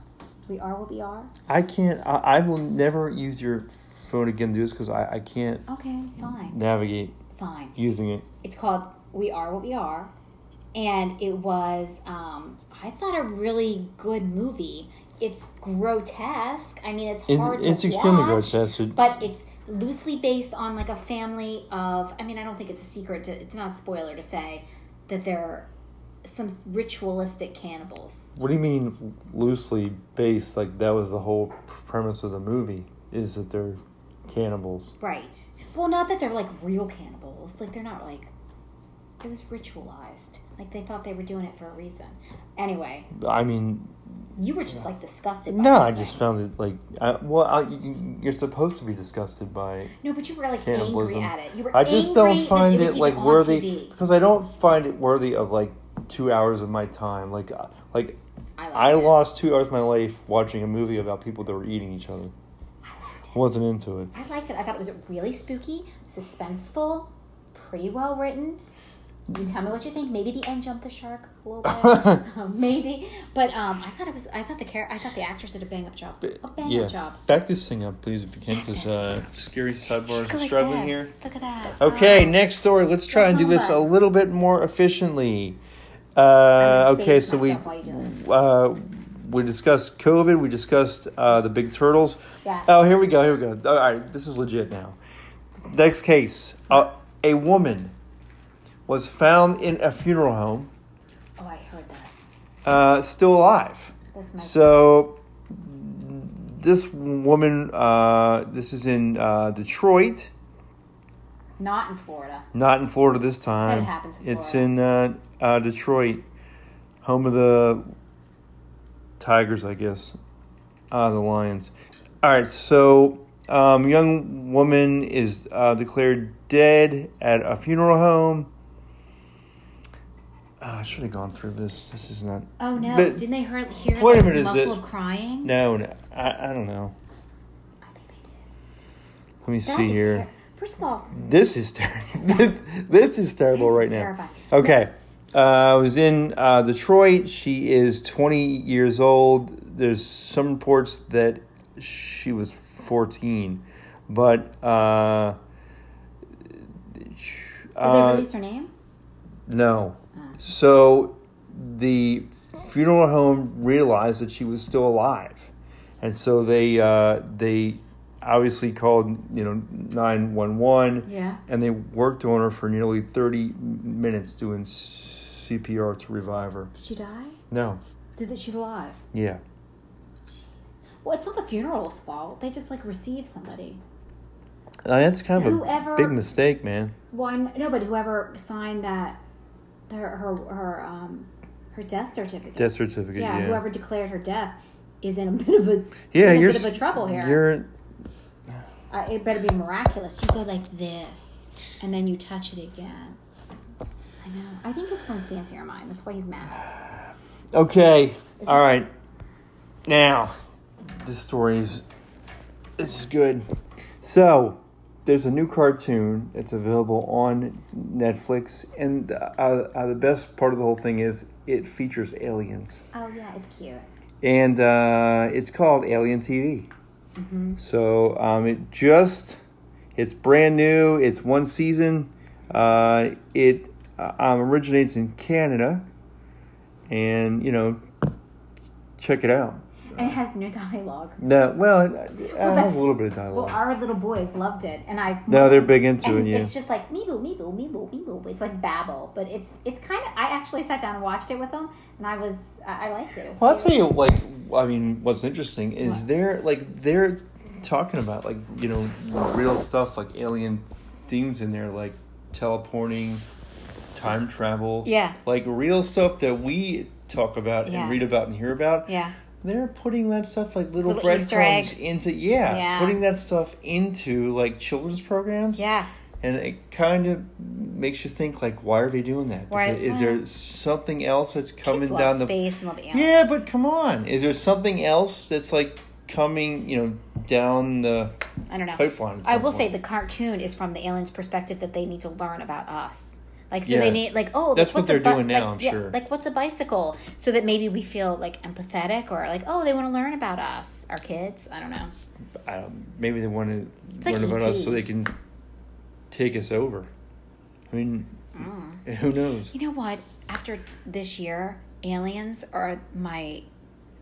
We are what we are. I can't. I, I will never use your phone again. to Do this because I, I can't Okay, fine, navigate fine. using it. It's called We Are What We Are, and it was. Um, I thought a really good movie. It's grotesque. I mean, it's It's, hard to it's extremely watch, grotesque. It's- but it's loosely based on like a family of. I mean, I don't think it's a secret. To, it's not a spoiler to say that they're some ritualistic cannibals. What do you mean loosely based? Like that was the whole premise of the movie is that they're cannibals. Right. Well, not that they're like real cannibals. Like they're not like. It was ritualized. Like they thought they were doing it for a reason. Anyway, I mean, you were just like disgusted. By no, I just found it like, I, well, I, you- you're supposed to be disgusted by it. No, but you were like Cannibalism. angry at it. You were I just don't find was it like worthy TV. because I don't find it worthy of like two hours of my time. Like, uh, like I, I lost two hours of my life watching a movie about people that were eating each other. I liked it. Wasn't into it. I liked it. I thought it was really spooky, suspenseful, pretty well written. You tell me what you think. Maybe the end jumped the shark a little bit. Um, Maybe, but um, I thought it was. I thought the char- I thought the actress did a bang up job. A bang yeah. up job. Back this thing up, please, if you can, because uh, scary sidebar Just is go like struggling here. Look at that. Okay, Oh. next story. Let's try and do this a little bit more efficiently. Uh, okay, so we while you do it. uh, we discussed COVID. We discussed uh, the big turtles. Yes. Oh, here we go. Here we go. All right, this is legit now. Next case: uh, a woman was found in a funeral home, Oh, I heard this. uh, still alive. This So this woman, uh, this is in uh, Detroit. not in Florida. Not in Florida this time. That happens in it's Florida. in uh, Detroit, home of the Tigers, I guess. Uh, the Lions. All right, so um, young woman is uh, declared dead at a funeral home. Uh, I should have gone through this. This is not. Oh no! But- Didn't they hear, hear Wait a like, is it- muffled crying? No, no I, I don't know. I think they did. Let me That see here. ter- First of all, This is terrible. this is terrible This right now. terrifying. Okay. Uh, I was in uh, Detroit. She is 20 years old. There's some reports that she was 14, but uh, did uh, they release her name? no. Oh. So the funeral home realized that she was still alive, and so they uh, they obviously called you know 911 Yeah. and they worked on her for nearly 30 minutes doing CPR to revive her. Did she die? No. Did that? She's alive. Yeah. Well, it's not the funeral's fault. They just like received somebody. Uh, that's kind of Whoever- a big mistake, man. Well, no, but whoever signed that, her her her um her death certificate. Death certificate. yeah, Yeah. whoever declared her death is in a bit of a yeah, a you're bit of a trouble here. You're Uh, it better be miraculous. You go like this, and then you touch it again. I know. I think his phone's fancier than mine. That's why he's mad. okay. Is All it- right. Now, this story is this is good. So, there's a new cartoon that's available on Netflix, and uh, uh, the best part of the whole thing is it features aliens. Oh yeah, it's cute. and uh, it's called Alien TV. So um, it just it's brand new. It's one season. Uh, it uh, um, originates in Canada, and you know, check it out. And it has no dialogue. No, well, it, it that- has a little bit of dialogue. Well, our little boys loved it, and I. no, they're big into and it. Yeah. it's just like me boo, me boo, me boo, me boo. It's like babble, but it's it's kind of. I actually sat down and watched it with them, and I was I, I liked it. It was Well, I'll tell you, like, I mean, what's interesting is What? they're like they're talking about like you know real stuff like alien themes in there, like teleporting, time travel, Yeah. like real stuff that we talk about Yeah. and read about and hear about. Yeah. They're putting that stuff like little, Little breadcrumbs into yeah, Yeah. putting that stuff into like children's programs. Yeah. And it kind of makes you think like, why are they doing that? Why- Is there something else that's coming down the space and aliens. yeah, but come on. Is there something else that's like coming, you know, down the I don't know. pipeline? I will say the cartoon is from the aliens' perspective that they need to learn about us. Like so Yeah. they need like oh That's what they're bi- doing now, like, I'm yeah, sure. like what's a bicycle so that maybe we feel like empathetic or like oh they want to learn about us our kids I don't know don't, maybe they want to It's like learn about us so they can take us over. I mean, mm. who knows? you know what after this year aliens are my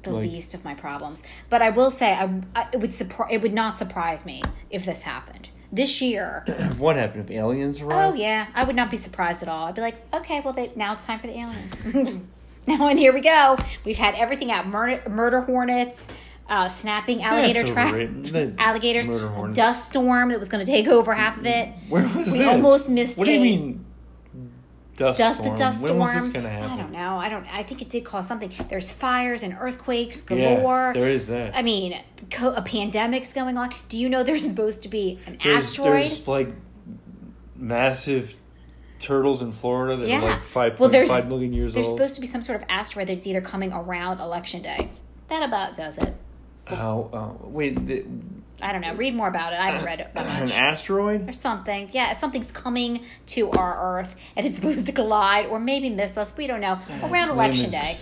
the Like- least of my problems but I will say I, I it would surprise it would not surprise me if this happened this year what happened if aliens arrived? Oh yeah, I would not be surprised at all. I'd be like, okay, well, they, now it's time for the aliens. now and here we go. We've had everything out: murder, murder hornets, uh, snapping alligator trap, alligators, murder a hornets. dust storm that was going to take over half of it. Where was we this? almost missed it. What do you mean? Dust, Dust storm. the dust when storm. was this gonna happen? I don't know. I don't. I think it did cause something. There's fires and earthquakes Yeah, galore. there is that. I mean, co- a pandemic's going on. Do you know there's supposed to be an There's, asteroid? there's like massive turtles in Florida that Yeah. are like five Well, there's- five million years There's old. supposed to be some sort of asteroid that's either coming around election day. That about does it. Oh, oh, wait, the, I don't know. Read more about it. I haven't read it that an asteroid? or something. Yeah, something's coming to our Earth and it's supposed to collide or maybe miss us. We don't know. Around Its election is- day.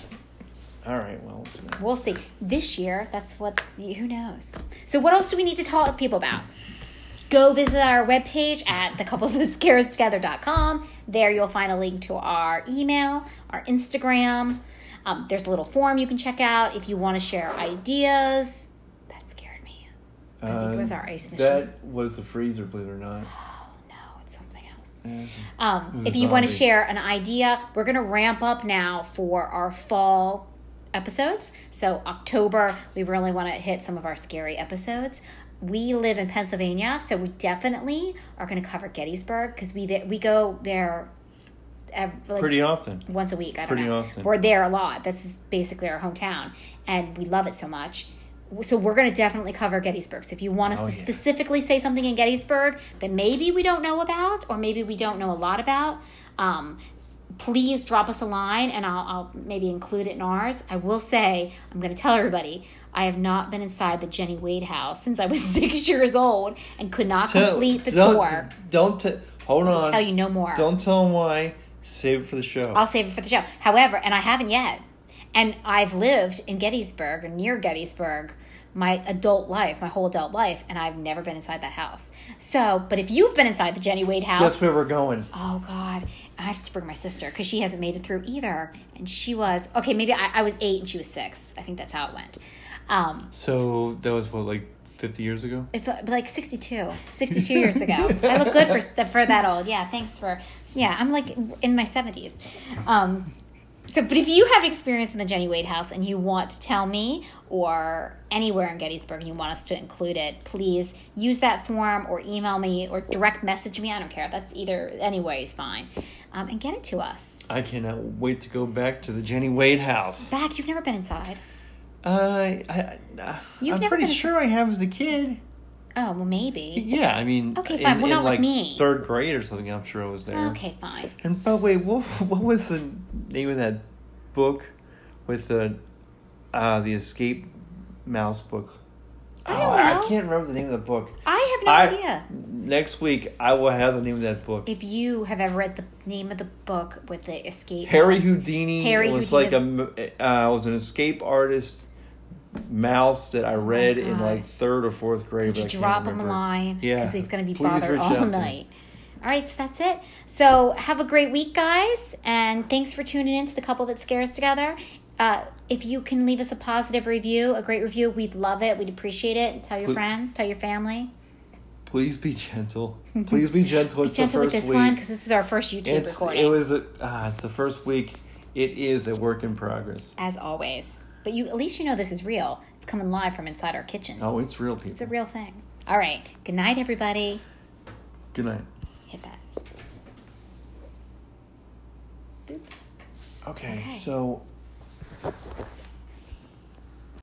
All right, well, listen. We'll see. This year, that's what, who knows? So, what else do we need to talk to people about? Go visit our webpage at thecouplesthatScareUsTogether.com. There you'll find a link to our email, our Instagram. Um, there's a little form you can check out if you want to share ideas. That. I think it was our ice machine. Uh, That was the freezer, believe it or not. No, it's something else. Um, if you want to share an idea, we're going to ramp up now for our fall episodes. So, October, we really want to hit some of our scary episodes. We live in Pennsylvania, so we definitely are going to cover Gettysburg because we we go there ev- like Pretty often. once a week. I don't Pretty know. often. We're there a lot. This is basically our hometown, and we love it so much. So we're going to definitely cover Gettysburg. So if you want us Oh, to yeah. specifically say something in Gettysburg that maybe we don't know about, or maybe we don't know a lot about, um, please drop us a line, and I'll, I'll maybe include it in ours. I will say, I'm going to tell everybody, I have not been inside the Jenny Wade house since I was six years old and could not Tell- complete the don't, tour. Don't t- hold on. I'll tell you no more. Don't tell them why. Save it for the show. I'll save it for the show. However, and I haven't yet. And I've lived in Gettysburg or near Gettysburg my adult life, my whole adult life, and I've never been inside that house. So, but if you've been inside the Jenny Wade house, Guess where we're going? oh God, I have to bring my sister because she hasn't made it through either. And she was, okay, maybe I, I was eight and she was six. I think that's how it went. Um, So that was what, like fifty years ago? it's uh, like 62, 62 years ago. I look good for, for that old. Yeah, thanks for, yeah, I'm like in my 70s. Um, so, but if you have experience in the Jenny Wade house and you want to tell me or anywhere in Gettysburg and you want us to include it, please use that form or email me or direct message me. I don't care. That's either, any way is fine. Um, and get it to us. I cannot wait to go back to the Jenny Wade house. Back, you've never been inside. Uh, I, I, never pretty been- sure I have as a kid. Oh, well, maybe. Yeah, I mean, Okay, in- fine. Well, in, not with me. Third grade or something. I'm sure I was there. Okay, fine. And but wait, what what was the name of that book with the uh the escape mouse book? I don't Oh, know. I can't remember the name of the book. I have no I- idea. Next week I will have the name of that book. If you have ever read the name of the book with the escape, Harry mouse- Houdini Harry was Houdini. like a uh, was an escape artist mouse that I read in like third or fourth grade. Could you drop him a line? Yeah. Because he's going to be Please bothered all out to me. night. All right, so that's it. So have a great week, guys, and thanks for tuning in to the couple that scares together. Uh, if you can leave us a positive review, a great review, we'd love it. We'd appreciate it. Tell your Please- friends, tell your family. Please be gentle. Please be gentle. Be It's the gentle with this week. one because this was our first YouTube It's recording, it was the ah, it's the first week. It is a work in progress. as always. But you, at least you know this is real. It's coming live from inside our kitchen. Oh, it's real, people. It's a real thing. All right. Good night, everybody. Good night. Hit that. Okay, Okay. so